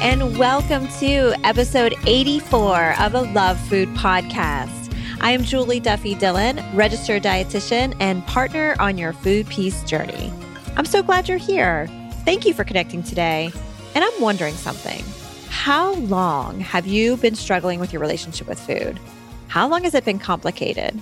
And welcome to episode 84 of a Love Food Podcast. I am Julie Duffy Dillon, registered dietitian and partner on your food peace journey. I'm so glad you're here. Thank you for connecting today. And I'm wondering something. How long have you been struggling with your relationship with food? How long has it been complicated?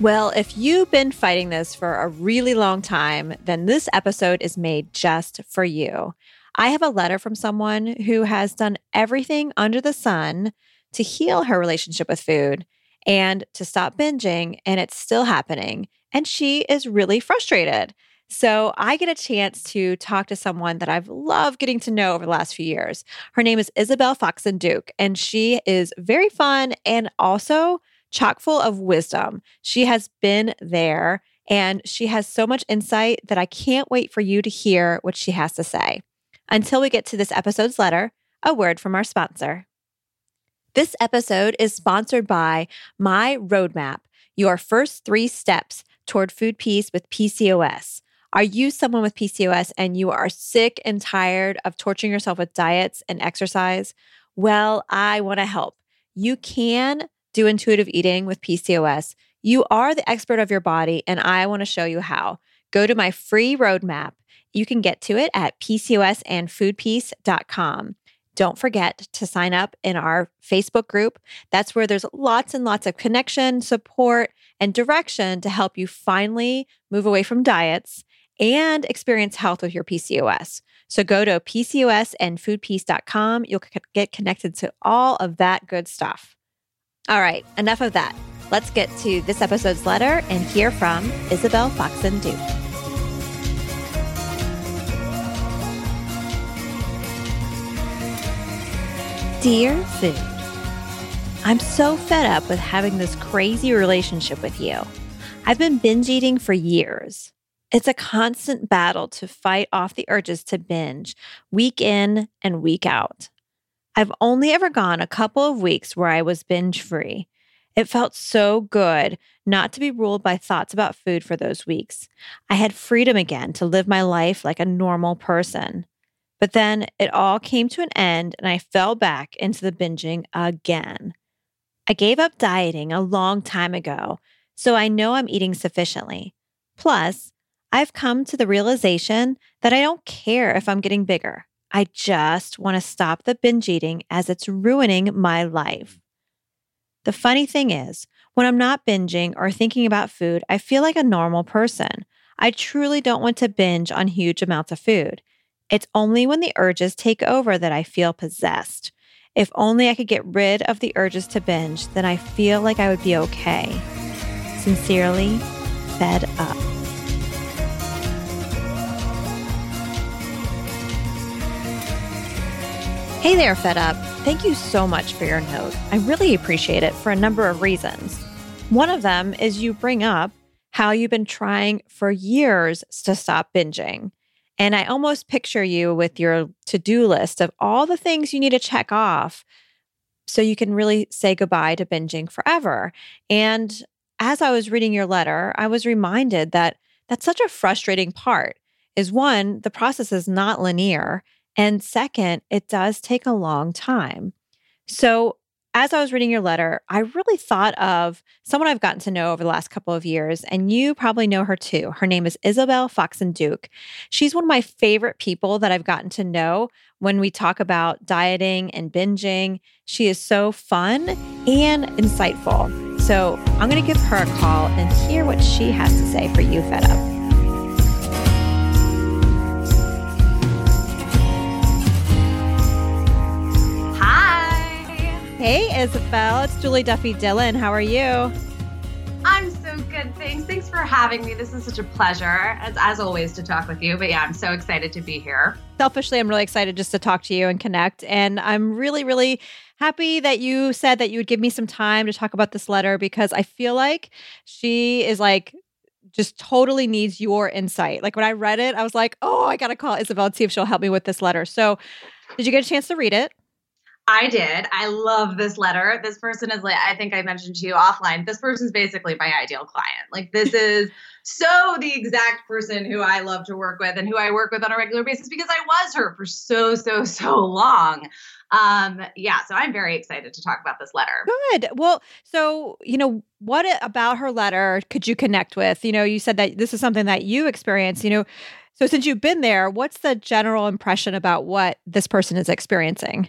Well, if you've been fighting this for a really long time, then this episode is made just for you. I have a letter from someone who has done everything under the sun to heal her relationship with food and to stop binging, and it's still happening. And she is really frustrated. So I get a chance to talk to someone that I've loved getting to know over the last few years. Her name is Isabel Foxen Duke, and she is very fun and also chock full of wisdom. She has been there and she has so much insight that I can't wait for you to hear what she has to say. Until we get to this episode's letter, a word from our sponsor. This episode is sponsored by My Roadmap, your first three steps toward food peace with PCOS. Are you someone with PCOS and you are sick and tired of torturing yourself with diets and exercise? Well, I want to help. You can do intuitive eating with PCOS. You are the expert of your body, and I want to show you how. Go to my free roadmap you can get to it at PCOSandFoodPeace.com. Don't forget to sign up in our Facebook group. That's where there's lots and lots of connection, support, and direction to help you finally move away from diets and experience health with your PCOS. So go to PCOSandFoodPeace.com. You'll get connected to all of that good stuff. All right, enough of that. Let's get to this episode's letter and hear from Isabel Foxen Duke. Dear Food, I'm so fed up with having this crazy relationship with you. I've been binge eating for years. It's a constant battle to fight off the urges to binge week in and week out. I've only ever gone a couple of weeks where I was binge free. It felt so good not to be ruled by thoughts about food for those weeks. I had freedom again to live my life like a normal person. But then it all came to an end and I fell back into the binging again. I gave up dieting a long time ago, so I know I'm eating sufficiently. Plus, I've come to the realization that I don't care if I'm getting bigger. I just want to stop the binge eating as it's ruining my life. The funny thing is, when I'm not binging or thinking about food, I feel like a normal person. I truly don't want to binge on huge amounts of food. It's only when the urges take over that I feel possessed. If only I could get rid of the urges to binge, then I feel like I would be okay. Sincerely, Fed Up. Hey there, Fed Up. Thank you so much for your note. I really appreciate it for a number of reasons. One of them is you bring up how you've been trying for years to stop binging. And I almost picture you with your to do list of all the things you need to check off so you can really say goodbye to binging forever. And as I was reading your letter, I was reminded that that's such a frustrating part. Is one, the process is not linear. And second, it does take a long time. So as I was reading your letter, I really thought of someone I've gotten to know over the last couple of years, and you probably know her too. Her name is Isabel Foxen Duke. She's one of my favorite people that I've gotten to know when we talk about dieting and binging. She is so fun and insightful. So I'm going to give her a call and hear what she has to say for you, Fed Up. Hey, Isabel. It's Julie Duffy Dillon. How are you? I'm so good. Thanks. Thanks for having me. This is such a pleasure, as, as always, to talk with you. But yeah, I'm so excited to be here. Selfishly, I'm really excited just to talk to you and connect. And I'm really, really happy that you said that you would give me some time to talk about this letter because I feel like she is like just totally needs your insight. Like when I read it, I was like, oh, I got to call Isabel and see if she'll help me with this letter. So, did you get a chance to read it? I did. I love this letter. This person is like, I think I mentioned to you offline, this person's basically my ideal client. Like, this is so the exact person who I love to work with and who I work with on a regular basis because I was her for so, so, so long. Um, yeah, so I'm very excited to talk about this letter. Good. Well, so, you know, what about her letter could you connect with? You know, you said that this is something that you experienced, you know. So, since you've been there, what's the general impression about what this person is experiencing?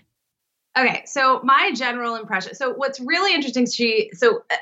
Okay, so my general impression. So what's really interesting, she so uh,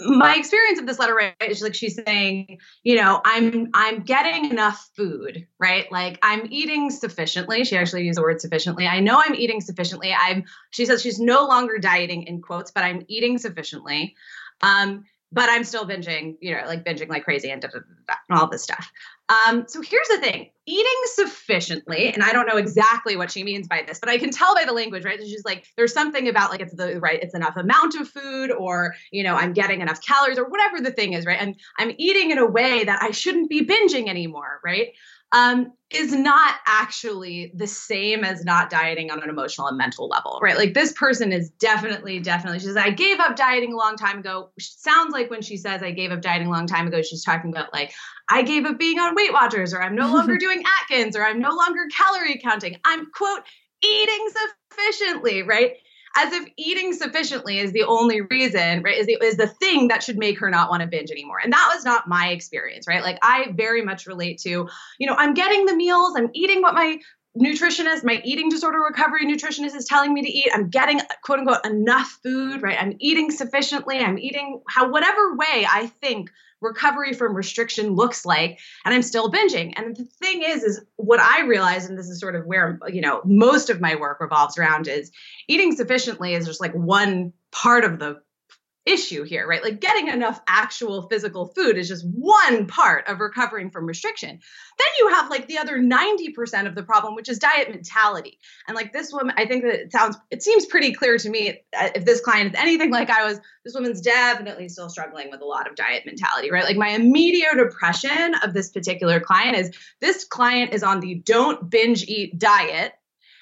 my experience of this letter right is like she's saying, you know, I'm I'm getting enough food, right? Like I'm eating sufficiently. She actually used the word sufficiently. I know I'm eating sufficiently. I'm she says she's no longer dieting in quotes, but I'm eating sufficiently. Um, but I'm still binging, you know, like binging like crazy and, da, da, da, and all this stuff. Um, so here's the thing eating sufficiently, and I don't know exactly what she means by this, but I can tell by the language, right? She's like, there's something about like it's the right, it's enough amount of food, or you know, I'm getting enough calories, or whatever the thing is, right? And I'm eating in a way that I shouldn't be binging anymore, right? Um, is not actually the same as not dieting on an emotional and mental level, right? Like this person is definitely, definitely, she says, I gave up dieting a long time ago. Sounds like when she says I gave up dieting a long time ago, she's talking about like, I gave up being on Weight Watchers, or I'm no longer doing Atkins, or I'm no longer calorie counting. I'm, quote, eating sufficiently, right? As if eating sufficiently is the only reason, right? Is the is the thing that should make her not want to binge anymore. And that was not my experience, right? Like I very much relate to, you know, I'm getting the meals, I'm eating what my nutritionist, my eating disorder recovery nutritionist is telling me to eat. I'm getting quote unquote enough food, right? I'm eating sufficiently. I'm eating how whatever way I think recovery from restriction looks like and i'm still binging. And the thing is is what i realize and this is sort of where you know most of my work revolves around is eating sufficiently is just like one part of the issue here, right? Like getting enough actual physical food is just one part of recovering from restriction. Then you have like the other 90% of the problem, which is diet mentality. And like this woman, I think that it sounds, it seems pretty clear to me uh, if this client is anything like I was, this woman's definitely still struggling with a lot of diet mentality, right? Like my immediate impression of this particular client is this client is on the don't binge eat diet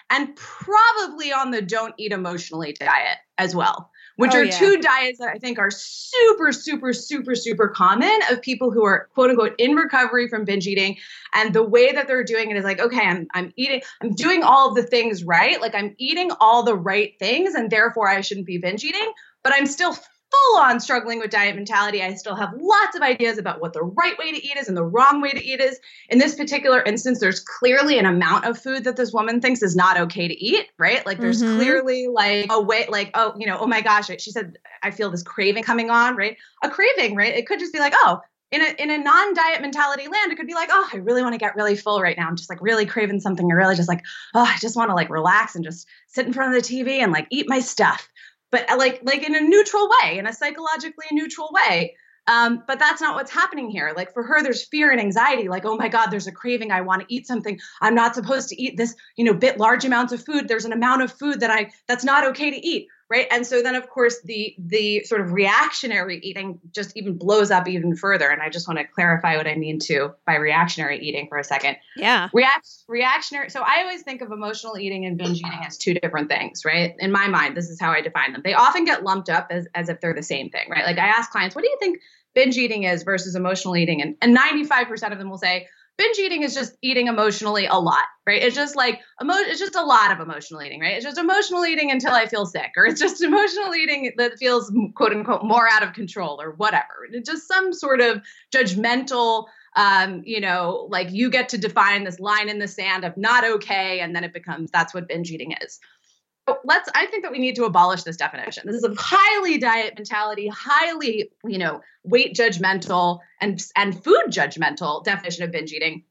and probably on the don't eat emotionally diet as well which oh, are yeah. two diets that I think are super, super, super, super common of people who are quote unquote in recovery from binge eating. And the way that they're doing it is like, okay, I'm I'm eating, I'm doing all of the things right. Like I'm eating all the right things, and therefore I shouldn't be binge eating, but I'm still full on struggling with diet mentality. I still have lots of ideas about what the right way to eat is and the wrong way to eat is. In this particular instance, there's clearly an amount of food that this woman thinks is not okay to eat, right? Like there's mm-hmm. clearly like a way, like, oh, you know, oh my gosh, she said, I feel this craving coming on, right? A craving, right? It could just be like, oh, in a in a non-diet mentality land, it could be like, oh, I really want to get really full right now. I'm just like really craving something. I really just like, oh, I just want to like relax and just sit in front of the TV and like eat my stuff. But uh, like like in a neutral way, in a psychologically neutral way. Um, but that's not what's happening here. Like for her, there's fear and anxiety. Like, oh my God, there's a craving. I want to eat something. I'm not supposed to eat this, you know, bit large amounts of food. There's an amount of food that I that's not okay to eat right? And so then of course the the sort of reactionary eating just even blows up even further. And i just want to clarify what i mean too by reactionary eating for a second. Yeah. React reactionary so i always think of emotional eating and binge eating as two different things right? In my mind this is how i define them. They often get lumped up as, as if they're the same thing right? Like i ask clients what do you think binge eating is versus emotional eating? And, and 95% of them will say binge eating is just eating emotionally a lot, right? It's just like emo- it's just a lot of emotional eating, right? It's just emotional eating until I feel sick, or it's just emotional eating that feels quote unquote more out of control, or whatever. It's just some sort of judgmental, um, you know, like you get to define this line in the sand of not okay, and then it becomes that's what binge eating is let's i think that we need to abolish this definition. This is a highly diet mentality highly you know weight judgmental and and food judgmental definition of binge eating.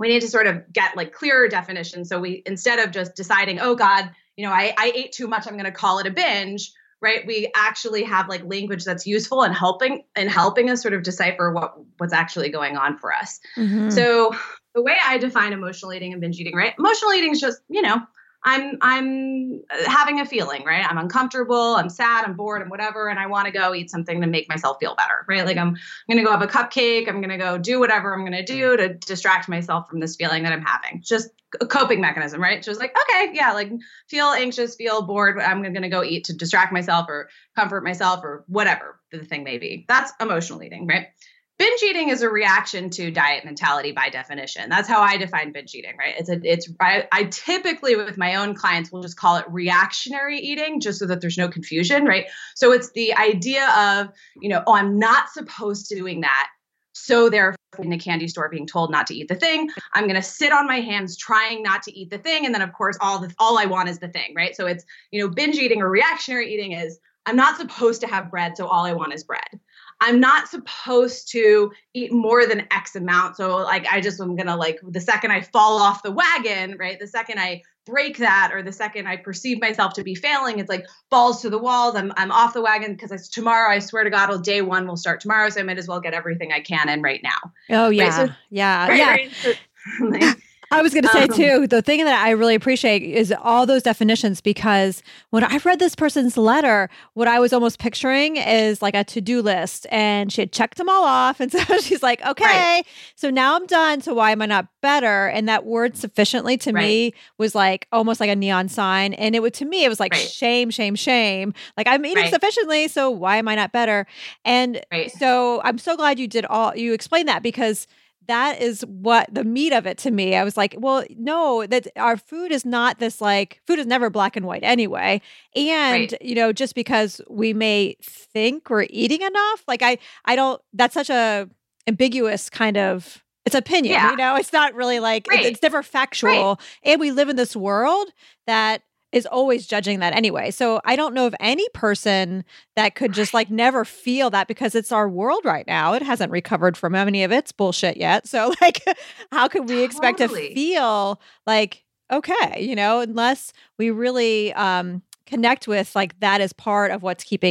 We need to sort of get like clearer definitions so we instead of just deciding oh god you know i, I ate too much i'm going to call it a binge right we actually have like language that's useful and helping and helping us sort of decipher what what's actually going on for us. Mm-hmm. so the way i define emotional eating and binge eating right emotional eating is just you know I'm I'm uh, having a feeling, right? I'm uncomfortable, I'm sad, I'm bored, I'm whatever, and I want to go eat something to make myself feel better, right? Like I'm, I'm gonna go have a cupcake, I'm gonna go do whatever I'm gonna do to distract myself from this feeling that I'm having. Just a coping mechanism, right? Just like, okay, yeah, like feel anxious, feel bored, I'm gonna go eat to distract myself or comfort myself or whatever the thing may be. That's emotional eating, right? Binge eating is a reaction to diet mentality by definition. That's how i define binge eating right? It's a it's I, I, typically with my own clients will just call it reactionary eating just so that there's no confusion right? So it's the idea of you know oh i'm not supposed to doing that. So therefore in the candy store being told not to eat the thing i'm going to sit on my hands trying not to eat the thing. And then of course all the all i want is the thing right? So it's you know binge eating or reactionary eating is i'm not supposed to have bread so all i want is bread I'm not supposed to eat more than X amount. So like I just am gonna like the second I fall off the wagon, right? The second I break that or the second I perceive myself to be failing, it's like balls to the walls. I'm I'm off the wagon because tomorrow I swear to God, day one will start tomorrow. So I might as well get everything I can in right now. Oh yeah. Right? So, yeah. Right, yeah. Right? So, like, I was going to say um, too, the thing that I really appreciate is all those definitions because when I read this person's letter, what I was almost picturing is like a to do list and she had checked them all off. And so she's like, okay, right. so now I'm done. So why am I not better? And that word sufficiently to right. me was like almost like a neon sign. And it would, to me, it was like right. shame, shame, shame. Like I'm eating sufficiently. So why am I not better? And so I'm so glad you did all, you explained that because that is what the meat of it to me. I was like, well, no, that our food is not this like food is never black and white anyway. And, right. you know, just because we may think we're eating enough, like I I don't that's such a ambiguous kind of it's opinion, yeah. you know, it's not really like right. it's, it's never factual. Right. And we live in this world that is always judging that anyway. So I don't know of any person that could just like never feel that because it's our world right now. It hasn't recovered from any of its bullshit yet. So like how could we expect totally. to feel like okay, you know, unless we really um connect with like that is part of what's keeping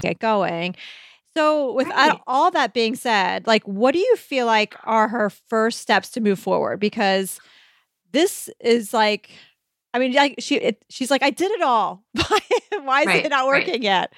Get going. So, with right. all that being said, like, what do you feel like are her first steps to move forward? Because this is like, I mean, like she, it, she's like, I did it all. Why is right, it not working right. yet?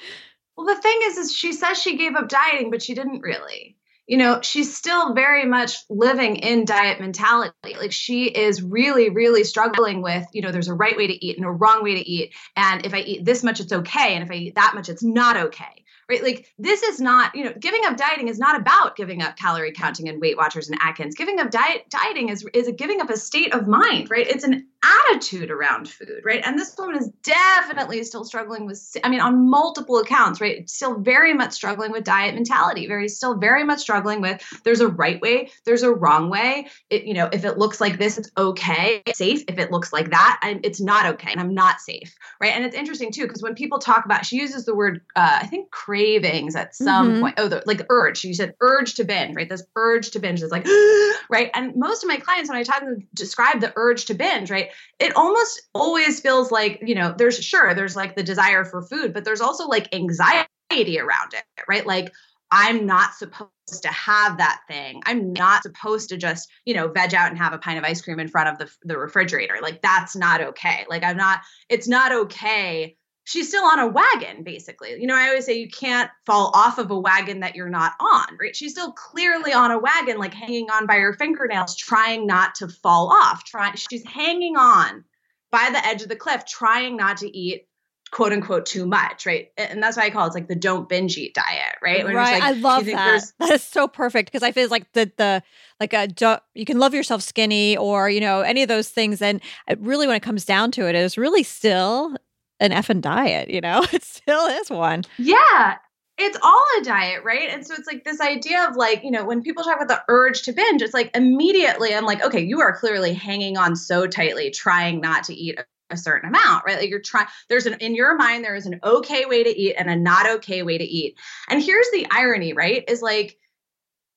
Well, the thing is, is she says she gave up dieting, but she didn't really. You know, she's still very much living in diet mentality. Like she is really, really struggling with, you know, there's a right way to eat and a wrong way to eat. And if I eat this much, it's okay. And if I eat that much, it's not okay right? Like this is not, you know, giving up dieting is not about giving up calorie counting and Weight Watchers and Atkins. Giving up diet dieting is is giving up a state of mind, right? It's an attitude around food, right? And this woman is definitely still struggling with, I mean, on multiple accounts, right? Still very much struggling with diet mentality, very still very much struggling with there's a right way, there's a wrong way. It, you know, if it looks like this, it's okay, it's safe. If it looks like that, I'm, it's not okay, and I'm not safe, right? And it's interesting too because when people talk about, she uses the word, uh, I think, cravings at some mm-hmm. point. Oh, the, like urge. You said urge to binge, right? This urge to binge is like, right? And most of my clients, when I talk to them, describe the urge to binge, right? it almost always feels like, you know, there's sure, there's like the desire for food, but there's also like anxiety around it, right? Like, I'm not supposed to have that thing. I'm not supposed to just, you know, veg out and have a pint of ice cream in front of the, the refrigerator. Like, that's not okay. Like, I'm not, it's not okay she's still on a wagon basically. You know i always say you can't fall off of a wagon that you're not on right? She's still clearly on a wagon like hanging on by her fingernails trying not to fall off trying she's hanging on by the edge of the cliff trying not to eat quote unquote too much right? And that's why i call it it's like the don't binge eat diet right? When right like, i love that. that is so perfect because i feel like the the like a you can love yourself skinny or you know any of those things and uh, really when it comes down to it, it is really still an effing diet, you know? It still is one. Yeah. It's all a diet, right? And so it's like this idea of like, you know, when people talk about the urge to binge, it's like immediately I'm like, okay, you are clearly hanging on so tightly, trying not to eat a certain amount, right? Like you're trying, there's an, in your mind, there is an okay way to eat and a not okay way to eat. And here's the irony, right? Is like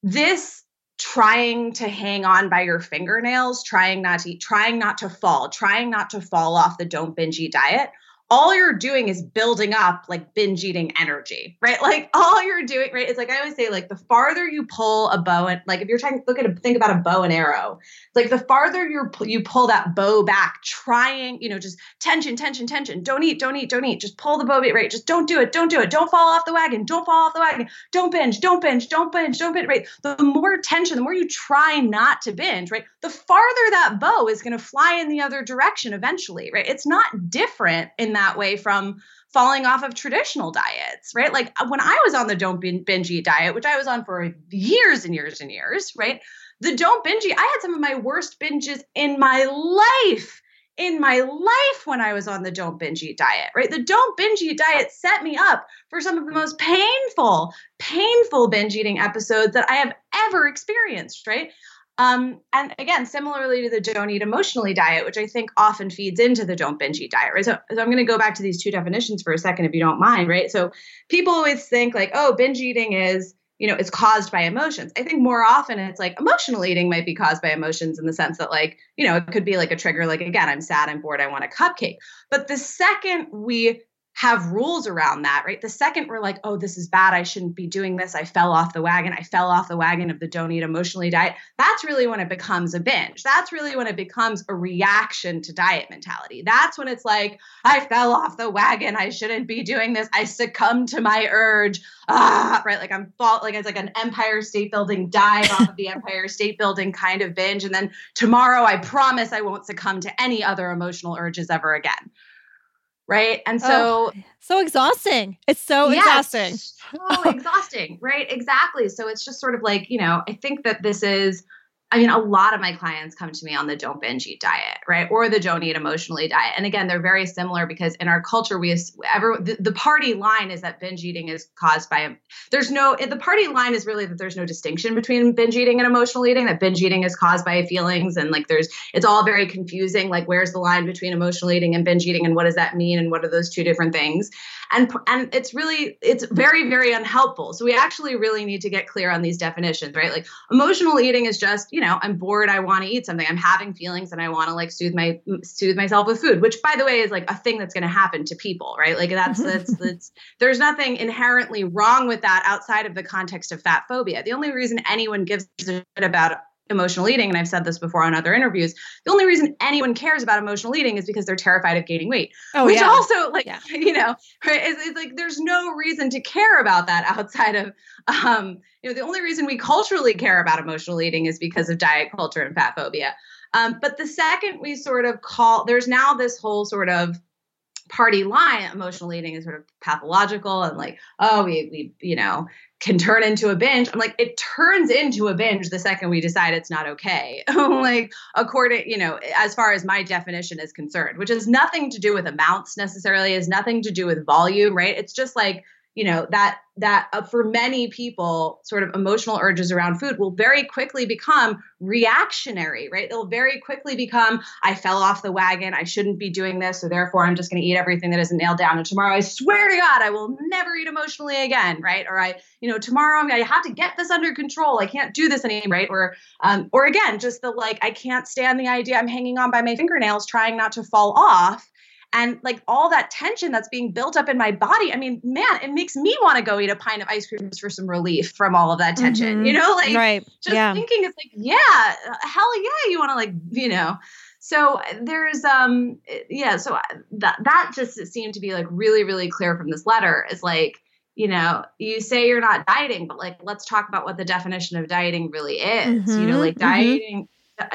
this trying to hang on by your fingernails, trying not to eat, trying not to fall, trying not to fall off the don't binge eat diet all you're doing is building up like binge eating energy, right? Like all you're doing, right? It's like I always say, like the farther you pull a bow and like if you're trying to look at a think about a bow and arrow, like the farther you you pull that bow back, trying, you know, just tension, tension, tension. Don't eat, don't eat, don't eat. Just pull the bow right. Just don't do it, don't do it. Don't fall off the wagon. Don't fall off the wagon. Don't binge, don't binge, don't binge, don't binge. Right. The more tension, the more you try not to binge, right? The farther that bow is going to fly in the other direction eventually, right? It's not different in that that way from falling off of traditional diets, right? Like uh, when I was on the don't binge eat diet, which I was on for years and years and years, right? The don't binge eat, I had some of my worst binges in my life. In my life, when I was on the don't binge eat diet, right? The don't binge eat diet set me up for some of the most painful, painful binge eating episodes that I have ever experienced, right? Um, and again, similarly to the don't eat emotionally diet, which I think often feeds into the don't binge eat diet, right? So, so I'm going to go back to these two definitions for a second, if you don't mind, right? So people always think like, oh, binge eating is, you know, it's caused by emotions. I think more often it's like emotional eating might be caused by emotions in the sense that like, you know, it could be like a trigger, like again, I'm sad, I'm bored, I want a cupcake. But the second we have rules around that, right? The second we're like, oh, this is bad. I shouldn't be doing this. I fell off the wagon. I fell off the wagon of the don't eat emotionally diet. That's really when it becomes a binge. That's really when it becomes a reaction to diet mentality. That's when it's like, I fell off the wagon. I shouldn't be doing this. I succumbed to my urge. Ah, right. Like I'm fall, like it's like an Empire State Building dive off of the Empire State Building kind of binge. And then tomorrow, I promise I won't succumb to any other emotional urges ever again right? And oh, so oh, so exhausting. It's so yes, exhausting. So exhausting, right? Exactly. So it's just sort of like, you know, I think that this is I mean, a lot of my clients come to me on the don't binge eat diet, right? Or the don't eat emotionally diet. And again, they're very similar because in our culture, we ever the, the party line is that binge eating is caused by there's no the party line is really that there's no distinction between binge eating and emotional eating. That binge eating is caused by feelings and like there's it's all very confusing. Like where's the line between emotional eating and binge eating, and what does that mean, and what are those two different things? And and it's really it's very very unhelpful. So we actually really need to get clear on these definitions, right? Like emotional eating is just you know i'm bored i want to eat something i'm having feelings and i want to like soothe my soothe myself with food which by the way is like a thing that's going to happen to people right? Like that's mm-hmm. that's that's there's nothing inherently wrong with that outside of the context of fat phobia. The only reason anyone gives a shit about emotional eating and i've said this before on other interviews the only reason anyone cares about emotional eating is because they're terrified of gaining weight oh, which yeah. also like yeah. you know right is, is like there's no reason to care about that outside of um you know the only reason we culturally care about emotional eating is because of diet culture and fat phobia um, but the second we sort of call there's now this whole sort of party line emotional eating is sort of pathological and like oh we we you know can turn into a binge. I'm like it turns into a binge the second we decide it's not okay. Like according you know as far as my definition is concerned which has nothing to do with amounts necessarily has nothing to do with volume right? It's just like you know that that uh, for many people sort of emotional urges around food will very quickly become reactionary right? They'll very quickly become i fell off the wagon. I shouldn't be doing this so therefore i'm just going to eat everything that isn't nailed down and tomorrow i swear to god i will never eat emotionally again right? Or i you know tomorrow i'm have to get this under control. I can't do this anymore right? Or um or again just the like i can't stand the idea. I'm hanging on by my fingernails trying not to fall off and like all that tension that's being built up in my body i mean man it makes me want to go eat a pint of ice cream for some relief from all of that tension mm-hmm. you know like right just yeah. thinking it's like yeah hell yeah you want to like you know so there's um yeah so that that just seemed to be like really really clear from this letter is like you know you say you're not dieting but like let's talk about what the definition of dieting really is mm-hmm. you know like mm-hmm.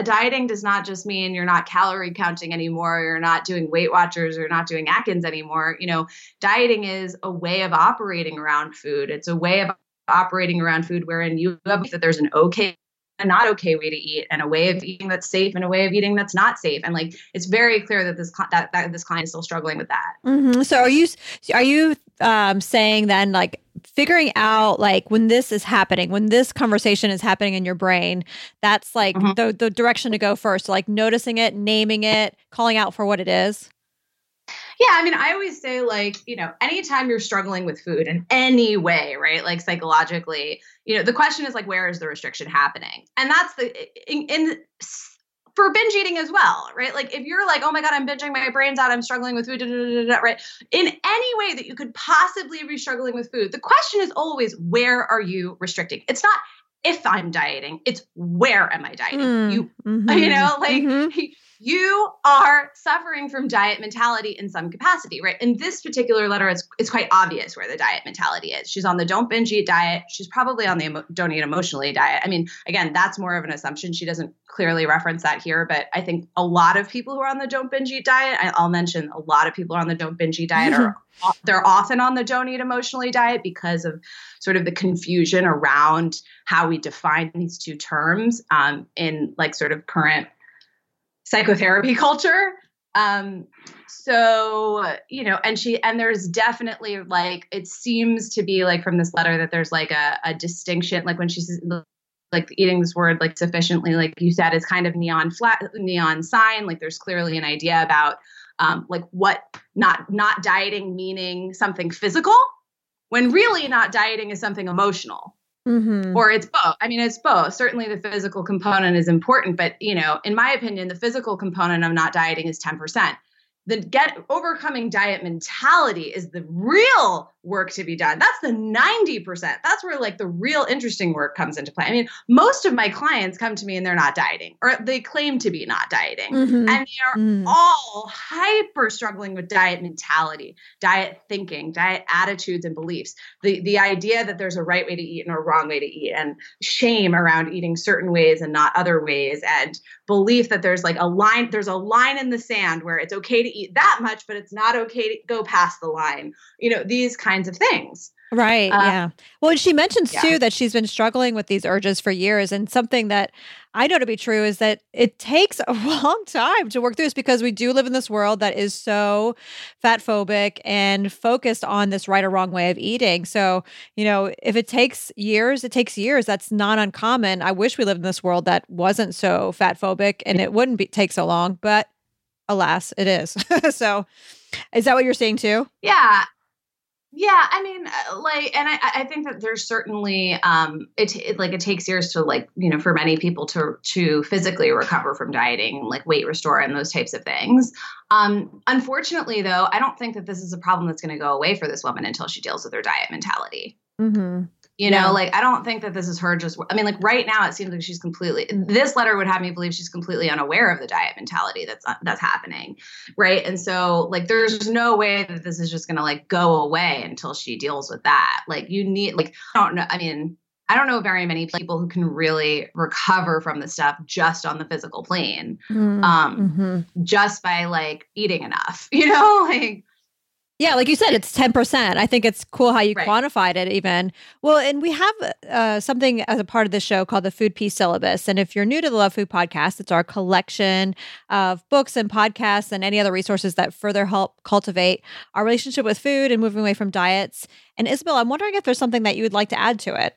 Dieting does not just mean you're not calorie counting anymore you're not doing weight watchers or not doing atkins anymore. You know dieting is a way of operating around food. It's a way of operating around food wherein you have that there's an okay a not okay way to eat and a way of eating that's safe and a way of eating that's not safe. And like it's very clear that this that, that this client is still struggling with that. Mm-hmm. so are you are you um, saying then like figuring out like when this is happening when this conversation is happening in your brain that's like mm-hmm. the the direction to go first like noticing it naming it calling out for what it is yeah, I mean, I always say, like, you know, anytime you're struggling with food in any way, right? Like psychologically, you know, the question is like, where is the restriction happening? And that's the in, in for binge eating as well, right? Like if you're like, oh my God, I'm binging my brains out, I'm struggling with food, da, da, da, right? In any way that you could possibly be struggling with food, the question is always, where are you restricting? It's not if I'm dieting, it's where am I dieting? Mm, you, mm-hmm, you know, like mm-hmm you are suffering from diet mentality in some capacity, right? In this particular letter, it's, it's quite obvious where the diet mentality is. She's on the don't binge eat diet. She's probably on the emo- don't eat emotionally diet. I mean, again, that's more of an assumption. She doesn't clearly reference that here, but I think a lot of people who are on the don't binge eat diet, I'll mention a lot of people are on the don't binge eat diet are they're often on the don't eat emotionally diet because of sort of the confusion around how we define these two terms um, in like sort of current psychotherapy culture. Um, so you know, and she and there's definitely like it seems to be like from this letter that there's like a, a distinction, like when she's like eating this word like sufficiently, like you said, is kind of neon flat neon sign. Like there's clearly an idea about um, like what not not dieting meaning something physical, when really not dieting is something emotional Mm-hmm. Or it's both. I mean, it's both. Certainly, the physical component is important, but you know, in my opinion, the physical component of not dieting is ten percent the get overcoming diet mentality is the real work to be done. That's the 90%. That's where like the real interesting work comes into play. I mean, most of my clients come to me and they're not dieting or they claim to be not dieting. Mm-hmm. And they are mm. all hyper struggling with diet mentality, diet thinking, diet attitudes and beliefs. The the idea that there's a right way to eat and a wrong way to eat and shame around eating certain ways and not other ways and belief that there's like a line there's a line in the sand where it's okay to eat that much but it's not okay to go past the line. You know, these kinds of things. Right. Uh, yeah. Well, she mentions yeah. too that she's been struggling with these urges for years. And something that I know to be true is that it takes a long time to work through this because we do live in this world that is so fat phobic and focused on this right or wrong way of eating. So, you know, if it takes years, it takes years. That's not uncommon. I wish we lived in this world that wasn't so fat phobic and it wouldn't be, take so long, but alas, it is. so, is that what you're saying too? Yeah. Yeah, I mean, uh, like, and I, I think that there's certainly, um, it, it, like it takes years to like, you know, for many people to to physically recover from dieting, like weight restore and those types of things. Um, unfortunately, though, I don't think that this is a problem that's going to go away for this woman until she deals with her diet mentality. Mm-hmm. You know, yeah. like I don't think that this is her just I mean like right now it seems like she's completely this letter would have me believe she's completely unaware of the diet mentality that's uh, that's happening. Right? And so like there's no way that this is just going to like go away until she deals with that. Like you need like I don't know I mean I don't know very many people who can really recover from the stuff just on the physical plane, mm-hmm. um, mm-hmm. just by like eating enough, you know, like yeah, like you said, it's 10%. I think it's cool how you right. quantified it even. Well, and we have uh, something as a part of the show called the Food Peace Syllabus. And if you're new to the Love Food podcast, it's our collection of books and podcasts and any other resources that further help cultivate our relationship with food and moving away from diets. And Isabel, I'm wondering if there's something that you would like to add to it.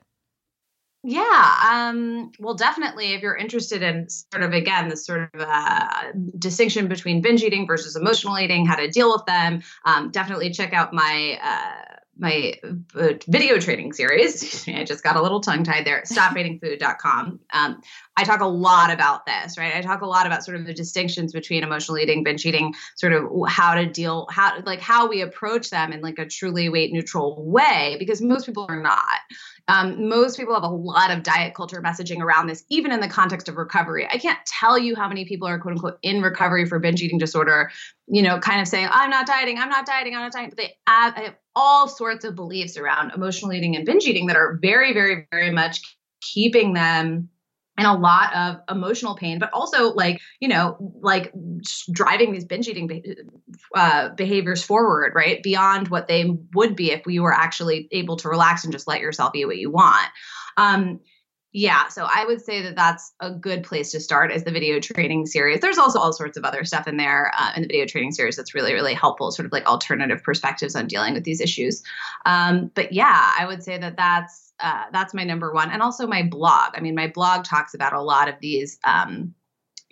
Yeah, um, well, definitely. If you're interested in sort of again this sort of uh, distinction between binge eating versus emotional eating, how to deal with them, um, definitely check out my uh, my uh, video training series. I just got a little tongue tied there. StopFightingFood.com. Um, I talk a lot about this, right? I talk a lot about sort of the distinctions between emotional eating, binge eating, sort of how to deal, how like how we approach them in like a truly weight neutral way, because most people are not. Um, most people have a lot of diet culture messaging around this, even in the context of recovery. I can't tell you how many people are quote unquote in recovery for binge eating disorder, you know, kind of saying, I'm not dieting, I'm not dieting, I'm not dieting. But they have all sorts of beliefs around emotional eating and binge eating that are very, very, very much keeping them in a lot of emotional pain, but also like, you know, like driving these binge eating uh, behaviors forward, right? Beyond what they would be if we were actually able to relax and just let yourself eat what you want. Um, yeah, so I would say that that's a good place to start as the video training series. There's also all sorts of other stuff in there uh, in the video training series that's really, really helpful, sort of like alternative perspectives on dealing with these issues. Um, but yeah, I would say that that's uh, that's my number one, and also my blog. I mean, my blog talks about a lot of these um,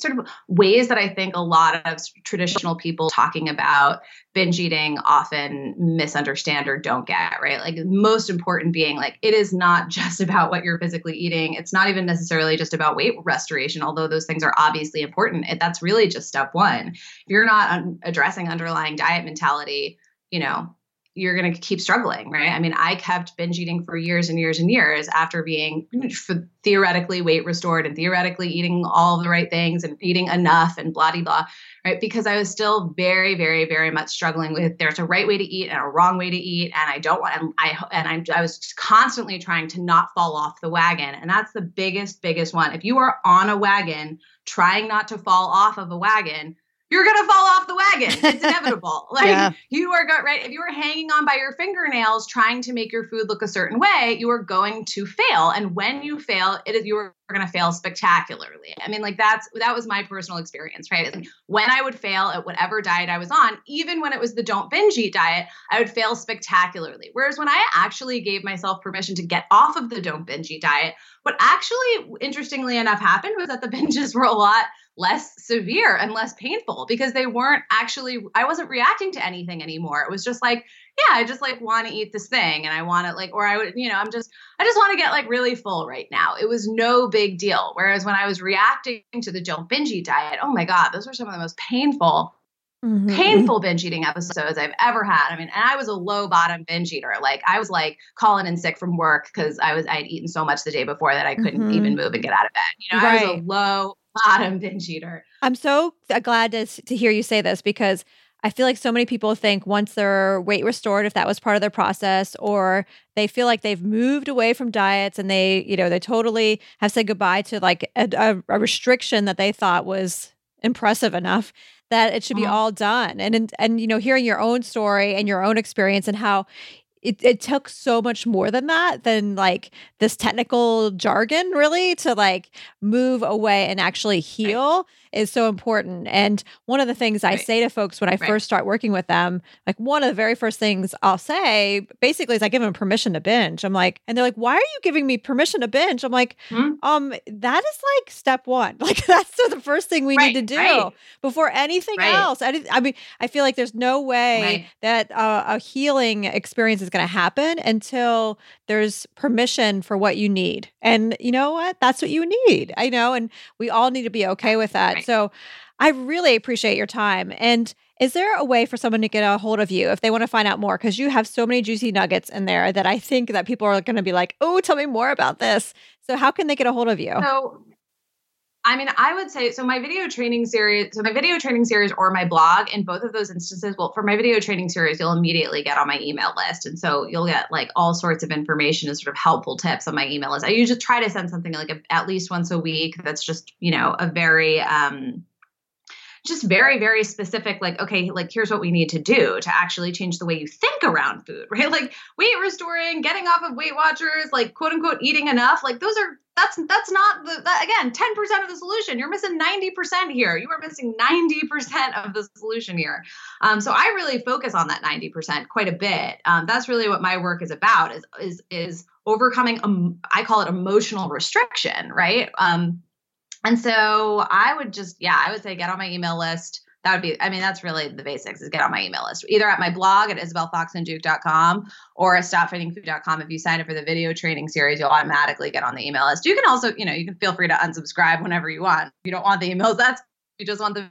sort of ways that I think a lot of traditional people talking about binge eating often misunderstand or don't get, right? Like, most important being like, it is not just about what you're physically eating. It's not even necessarily just about weight restoration, although those things are obviously important. It, that's really just step one. If you're not un- addressing underlying diet mentality, you know, you're going to keep struggling, right? I mean, I kept binge eating for years and years and years after being theoretically weight restored and theoretically eating all the right things and eating enough and blah blah blah, right? Because I was still very, very, very much struggling with there's a right way to eat and a wrong way to eat, and I don't want and I and I'm, I was constantly trying to not fall off the wagon, and that's the biggest, biggest one. If you are on a wagon trying not to fall off of a wagon, you're gonna fall off the wagon. It's inevitable. like yeah. you are going right. If you are hanging on by your fingernails trying to make your food look a certain way, you are going to fail. And when you fail, it is you are gonna fail spectacularly. I mean, like that's that was my personal experience, right? Like when I would fail at whatever diet I was on, even when it was the don't binge eat diet, I would fail spectacularly. Whereas when I actually gave myself permission to get off of the don't binge eat diet, what actually interestingly enough happened was that the binges were a lot less severe and less painful because they weren't actually I wasn't reacting to anything anymore. It was just like, yeah, I just like want to eat this thing and I want to like or I would, you know, I'm just I just want to get like really full right now. It was no big deal. Whereas when I was reacting to the don't diet, oh my god, those were some of the most painful Mm-hmm. painful binge eating episodes I've ever had. I mean, and I was a low bottom binge eater. Like I was like calling in sick from work because I was I had eaten so much the day before that I couldn't mm-hmm. even move and get out of bed. You know, right. I was a low bottom binge eater. I'm so glad to, to hear you say this because I feel like so many people think once they're weight restored, if that was part of their process, or they feel like they've moved away from diets and they, you know, they totally have said goodbye to like a, a, a restriction that they thought was impressive enough that it should be uh-huh. all done. And, and, and, you know, hearing your own story and your own experience and how it, it took so much more than that than like this technical jargon really to like move away and actually heal is so important. And one of the things I say to folks when I right. first start working with them, like one of the very first things I'll say basically is I give them permission to binge. I'm like, and they're like, why are you giving me permission to binge? I'm like, hmm? um, that is like step one. Like that's the first thing we right, need to do before anything else. I, I, mean, I feel like there's no way that uh, a healing experience is going to happen until there's permission for what you need. And you know what? That's what you need. I know. And we all need to be okay with that. Right. So I really appreciate your time. And is there a way for someone to get a hold of you if they want to find out more? Because you have so many juicy nuggets in there that I think that people are going to be like, oh, tell me more about this. So how can they get a hold of you? So I mean, I would say so. My video training series, so my video training series or my blog, in both of those instances, well, for my video training series, you'll immediately get on my email list, and so you'll get like all sorts of information and sort of helpful tips on my email list. I usually try to send something like a, at least once a week. That's just you know a very um, just very very specific like okay like here's what we need to do to actually change the way you think around food right like weight restoring getting off of weight watchers like quote unquote eating enough like those are that's that's not the that, again 10% of the solution. You're missing 90% here. You are missing 90% of the solution here. Um, so i really focus on that 90% quite a bit. Um, that's really what my work is about is is is overcoming um, i call it emotional restriction right? Um, and so I would just, yeah, I would say get on my email list. That would be, I mean, that's really the basics is get on my email list, either at my blog at isabelfoxenduke.com or at stopfightingfood.com. If you sign up for the video training series, you'll automatically get on the email list. You can also, you know, you can feel free to unsubscribe whenever you want. If you don't want the emails, that's, you just want the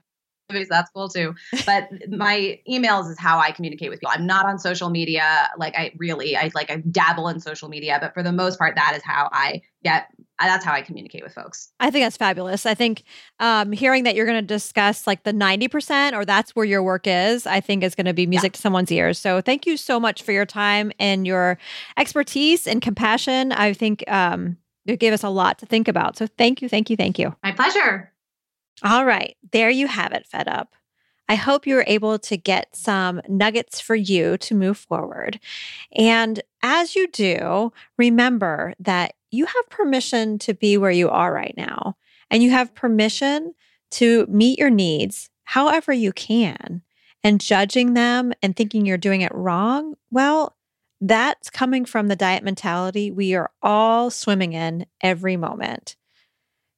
that's cool too. But my emails is how I communicate with people. I'm not on social media. Like I really, I like I dabble in social media, but for the most part, that is how I get that's how I communicate with folks. I think that's fabulous. I think um, hearing that you're going to discuss like the 90% or that's where your work is, I think is going to be music yeah. to someone's ears. So thank you so much for your time and your expertise and compassion. I think um, it gave us a lot to think about. So thank you, thank you, thank you. My pleasure. All right, there you have it, Fed Up. I hope you were able to get some nuggets for you to move forward. And as you do, remember that you have permission to be where you are right now, and you have permission to meet your needs however you can. And judging them and thinking you're doing it wrong, well, that's coming from the diet mentality we are all swimming in every moment.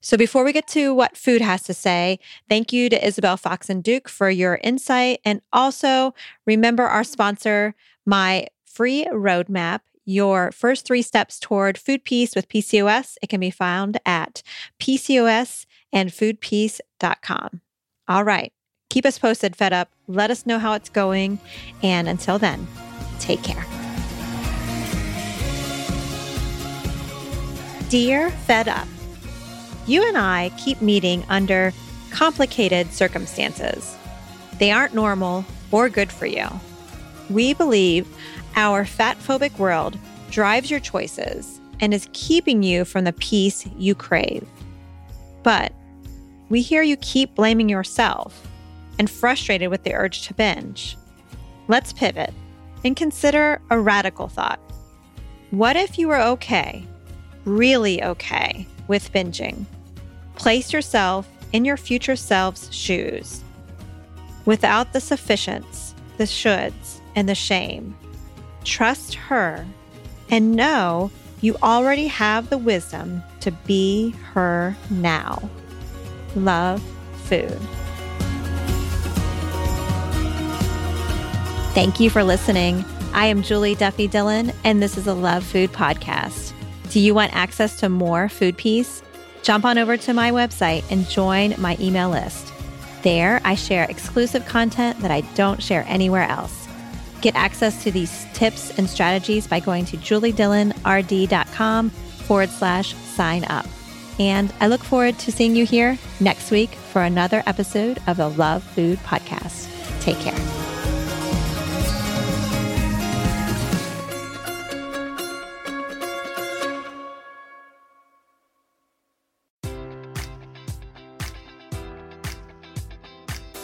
So before we get to what food has to say, thank you to Isabel Foxen Duke for your insight. And also remember our sponsor, my free roadmap, your first three steps toward food peace with PCOS. It can be found at PCOSandfoodpeace.com. All right. Keep us posted, Fed Up. Let us know how it's going. And until then, take care. Dear Fed Up, you and I keep meeting under complicated circumstances. They aren't normal or good for you. We believe our fat phobic world drives your choices and is keeping you from the peace you crave. But we hear you keep blaming yourself and frustrated with the urge to binge. Let's pivot and consider a radical thought. What if you were okay, really okay, with binging? Place yourself in your future self's shoes without the sufficients, the shoulds, and the shame. Trust her and know you already have the wisdom to be her now. Love food. Thank you for listening. I am Julie Duffy Dillon, and this is a Love Food podcast. Do you want access to more food peace? Jump on over to my website and join my email list. There, I share exclusive content that I don't share anywhere else. Get access to these tips and strategies by going to juliedillonrd.com forward slash sign up. And I look forward to seeing you here next week for another episode of the Love Food Podcast. Take care.